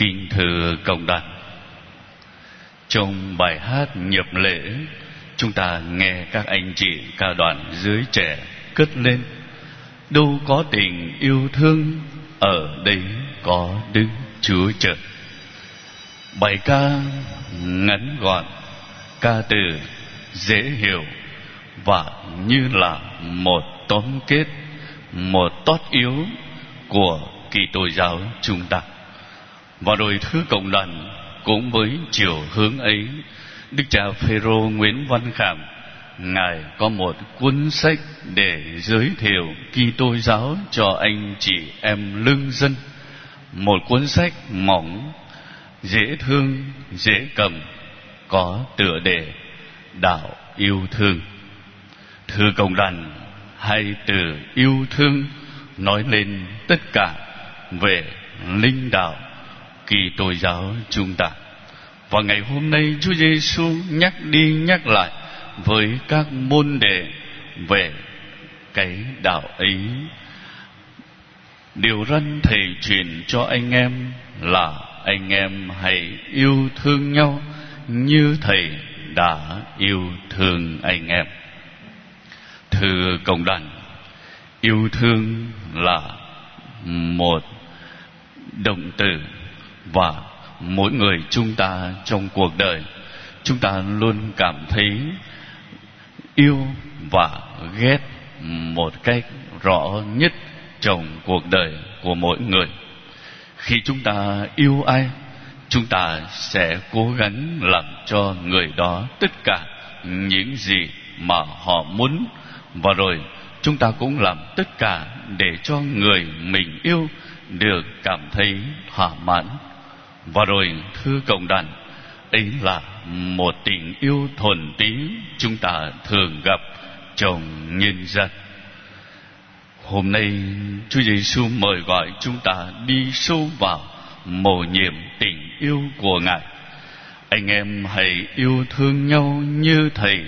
Kính thưa cộng đoàn. Trong bài hát nhập lễ, Chúng ta nghe các anh chị, ca đoàn dưới trẻ cất lên. Đâu có tình yêu thương, Ở đây có Đức Chúa Trời Bài ca ngắn gọn, Ca từ dễ hiểu Và như là một tóm kết, Một tót yếu Của kỳ tô giáo chúng ta và rồi thứ cộng đoàn cũng với chiều hướng ấy, đức cha phêrô nguyễn văn khảm, ngài có một cuốn sách để giới thiệu Kitô giáo cho anh chị em lương dân. Một cuốn sách mỏng, dễ thương, dễ cầm, có tựa đề đạo yêu thương. Thưa cộng đoàn, hai từ yêu thương nói lên tất cả về linh đạo kỳ tôn giáo chúng ta. Và ngày hôm nay Chúa Giêsu nhắc đi nhắc lại với các môn đệ về cái đạo ấy. Điều răn thầy truyền cho anh em là anh em hãy yêu thương nhau như thầy đã yêu thương anh em. Thưa cộng đoàn, yêu thương là một động từ và mỗi người chúng ta trong cuộc đời, chúng ta luôn cảm thấy yêu và ghét một cách rõ nhất trong cuộc đời của mỗi người. Khi chúng ta yêu ai, chúng ta sẽ cố gắng làm cho người đó tất cả những gì mà họ muốn. Và rồi chúng ta cũng làm tất cả để cho người mình yêu được cảm thấy thỏa mãn và rồi thưa cộng đoàn, ấy là một tình yêu thuần tín chúng ta thường gặp trong nhân dân hôm nay chúa giêsu mời gọi chúng ta đi sâu vào mầu nhiệm tình yêu của ngài. Anh em hãy yêu thương nhau như thầy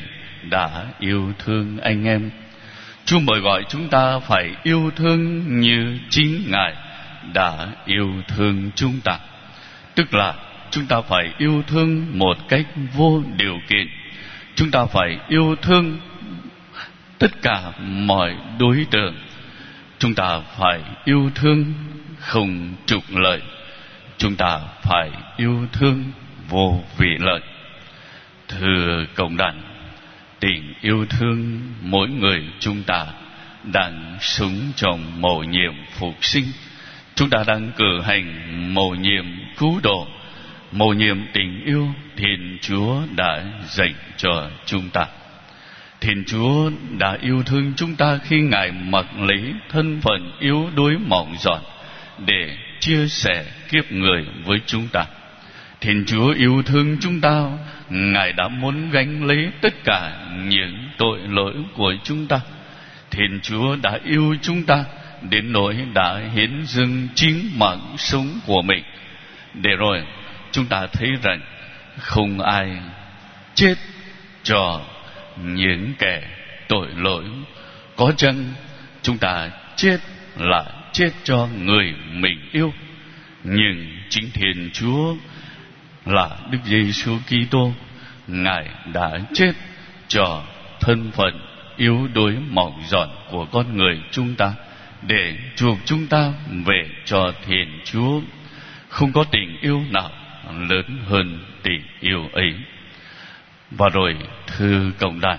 đã yêu thương anh em. Chúa mời gọi chúng ta phải yêu thương như chính ngài đã yêu thương chúng ta tức là chúng ta phải yêu thương một cách vô điều kiện. Chúng ta phải yêu thương tất cả mọi đối tượng. Chúng ta phải yêu thương không trục lợi. Chúng ta phải yêu thương vô vị lợi. Thưa cộng đoàn, tình yêu thương mỗi người chúng ta đang sống trong mầu nhiệm phục sinh. Chúng ta đang cử hành mầu nhiệm cứu độ. Mầu nhiệm tình yêu thiên chúa đã dành cho chúng ta. Thiên chúa đã yêu thương chúng ta khi ngài mặc lấy thân phận yếu đuối mỏng giọt để chia sẻ kiếp người với chúng ta. Thiên chúa yêu thương chúng ta, ngài đã muốn gánh lấy tất cả những tội lỗi của chúng ta. Thiên chúa đã yêu chúng ta, đến nỗi đã hiến dâng chính mạng sống của mình để rồi chúng ta thấy rằng không ai chết cho những kẻ tội lỗi có chăng chúng ta chết là chết cho người mình yêu nhưng chính thiên chúa là đức giêsu kitô, ngài đã chết cho thân phận yếu đuối mỏng giòn của con người chúng ta để chuộc chúng ta về cho Thiên Chúa. Không có tình yêu nào lớn hơn tình yêu ấy. Và rồi thưa cộng đàn,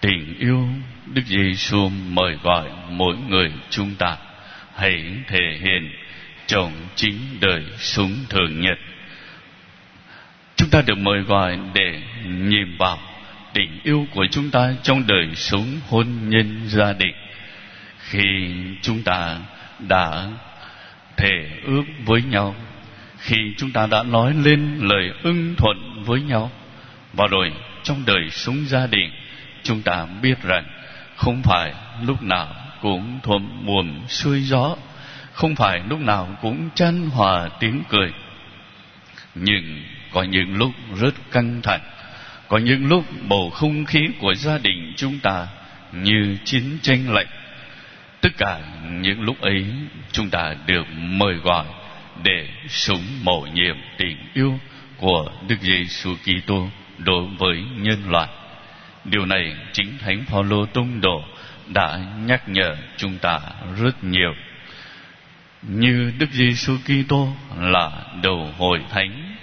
tình yêu Đức Giêsu mời gọi mỗi người chúng ta hãy thể hiện trong chính đời sống thường nhật. Chúng ta được mời gọi để nhìn vào tình yêu của chúng ta trong đời sống hôn nhân gia đình khi chúng ta đã thể ước với nhau. Khi chúng ta đã nói lên lời ưng thuận với nhau, và rồi trong đời sống gia đình, chúng ta biết rằng không phải lúc nào cũng thuận buồm xuôi gió, không phải lúc nào cũng chan hòa tiếng cười. Nhưng có những lúc rất căng thẳng, có những lúc bầu không khí của gia đình chúng ta như chiến tranh lạnh tất cả những lúc ấy, chúng ta được mời gọi để sống mầu nhiệm tình yêu của Đức Giêsu Kitô đối với nhân loại. Điều này chính Thánh Phaolô tông đồ đã nhắc nhở chúng ta rất nhiều. Như Đức Giêsu Kitô là đầu hội thánh,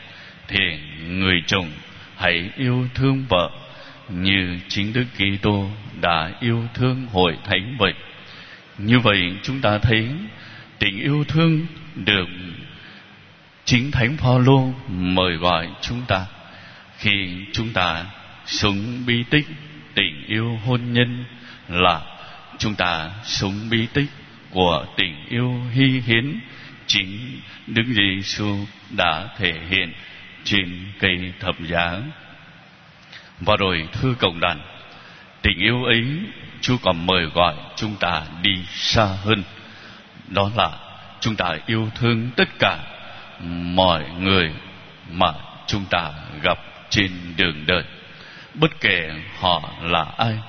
thì người chồng hãy yêu thương vợ như chính Đức Kitô đã yêu thương hội thánh vậy. Như vậy chúng ta thấy tình yêu thương được chính Thánh Phaolô mời gọi chúng ta khi chúng ta sống bi tích tình yêu hôn nhân là chúng ta sống bi tích của tình yêu hy hiến chính Đức Giêsu đã thể hiện trên cây thập giá. Và rồi thưa cộng đoàn, tình yêu ấy Chúa còn mời gọi chúng ta đi xa hơn. Đó là chúng ta yêu thương tất cả mọi người mà chúng ta gặp trên đường đời. Bất kể họ là ai,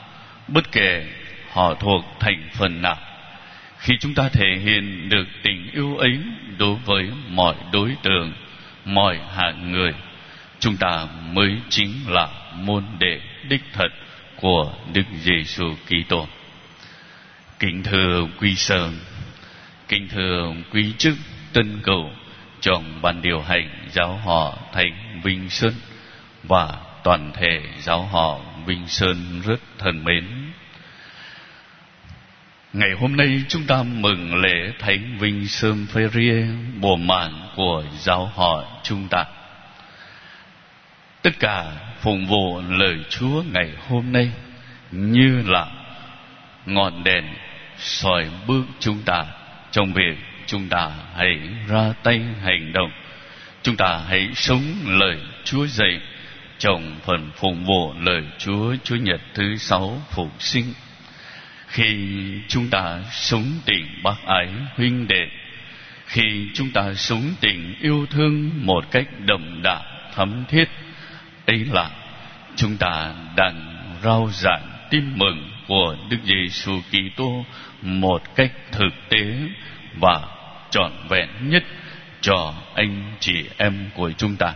bất kể họ thuộc thành phần nào. Khi chúng ta thể hiện được tình yêu ấy đối với mọi đối tượng, mọi hạng người, chúng ta mới chính là môn đệ đích thật của Đức Giêsu Kitô. Kính thưa quý sơn, kính thưa quý chức tân cầu trong ban điều hành giáo họ Thánh Vinh Sơn và toàn thể giáo họ Vinh Sơn rất thân mến. Ngày hôm nay chúng ta mừng lễ Thánh Vinh Sơn Phê-rê bồ màn của giáo họ chúng ta. Tất cả phụng vụ lời Chúa ngày hôm nay như là ngọn đèn soi bước chúng ta trong việc chúng ta hãy ra tay hành động. Chúng ta hãy sống lời Chúa dạy trong phần phụng vụ lời Chúa Chúa Nhật thứ sáu phục sinh. Khi chúng ta sống tình bác ái huynh đệ, khi chúng ta sống tình yêu thương một cách đậm đà thấm thiết, ấy là chúng ta đang rao giảng tin mừng của Đức Giêsu Kitô một cách thực tế và trọn vẹn nhất cho anh chị em của chúng ta.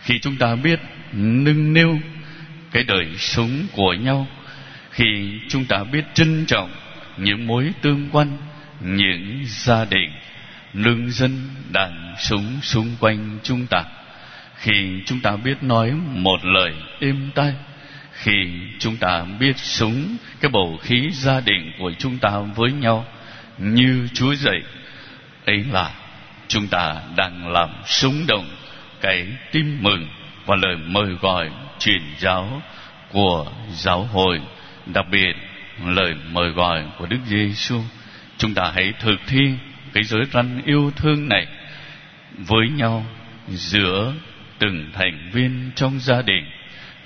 Khi chúng ta biết nâng niu cái đời sống của nhau, khi chúng ta biết trân trọng những mối tương quan, những gia đình, lương dân đang sống xung quanh chúng ta, khi chúng ta biết nói một lời êm tai, khi chúng ta biết sống cái bầu khí gia đình của chúng ta với nhau như Chúa dạy ấy là chúng ta đang làm sống động cái tin mừng và lời mời gọi truyền giáo của giáo hội đặc biệt lời mời gọi của Đức Giêsu chúng ta hãy thực thi cái giới răn yêu thương này với nhau giữa từng thành viên trong gia đình,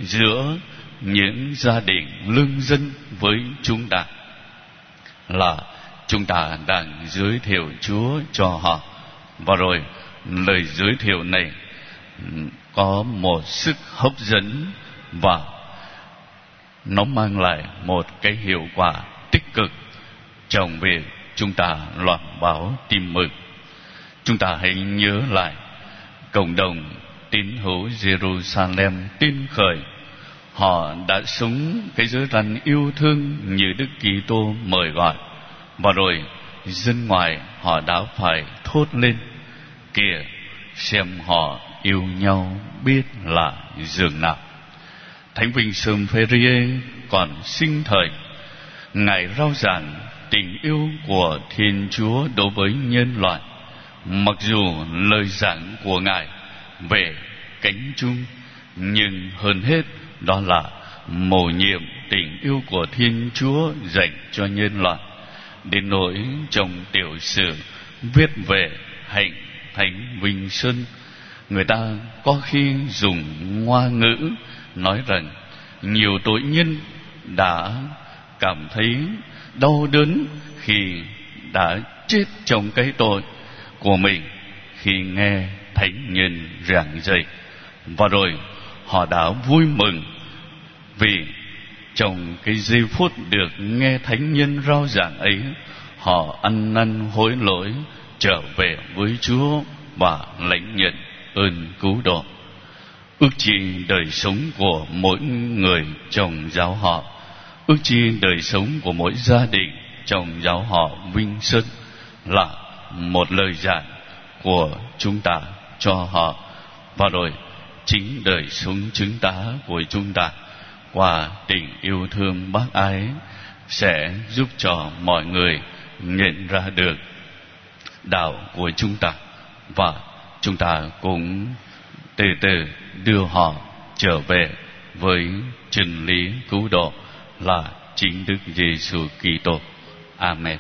giữa những gia đình lương dân với chúng ta là chúng ta đang giới thiệu Chúa cho họ và rồi, lời giới thiệu này có một sức hấp dẫn và nó mang lại một cái hiệu quả tích cực trong việc chúng ta loan báo tin mừng. Chúng ta hãy nhớ lại cộng đồng tín hữu Jerusalem tin khởi. Họ đã sống cái giới răn yêu thương như Đức Kitô mời gọi. Và rồi, dân ngoài họ đã phải thốt lên. Kìa, xem họ yêu nhau biết là dường nào. Thánh vinh sơm phê còn sinh thời. Ngài rao giảng tình yêu của thiên chúa đối với nhân loại. Mặc dù lời giảng của ngài về cánh chung. Nhưng hơn hết, đó là mầu nhiệm tình yêu của thiên chúa dành cho nhân loại. Đến nỗi trong tiểu sử viết về hạnh thánh vinh sơn người ta có khi dùng ngoa ngữ nói rằng, nhiều tội nhân đã cảm thấy đau đớn khi đã chết trong cái tội của mình khi nghe thánh nhân giảng dạy và rồi họ đã vui mừng vì trong cái giây phút được nghe thánh nhân rao giảng ấy họ ăn năn hối lỗi trở về với chúa và lãnh nhận ơn cứu độ. Ước chi đời sống của mỗi người trong giáo họ, ước chi đời sống của mỗi gia đình trong giáo họ Vinh Sơn là một lời dạy của chúng ta cho họ và rồi, chính đời sống chứng tá của chúng ta qua tình yêu thương bác ái sẽ giúp cho mọi người nhận ra được đạo của chúng ta và chúng ta cũng từ từ đưa họ trở về với chân lý cứu độ là chính Đức Giêsu Kitô. Amen.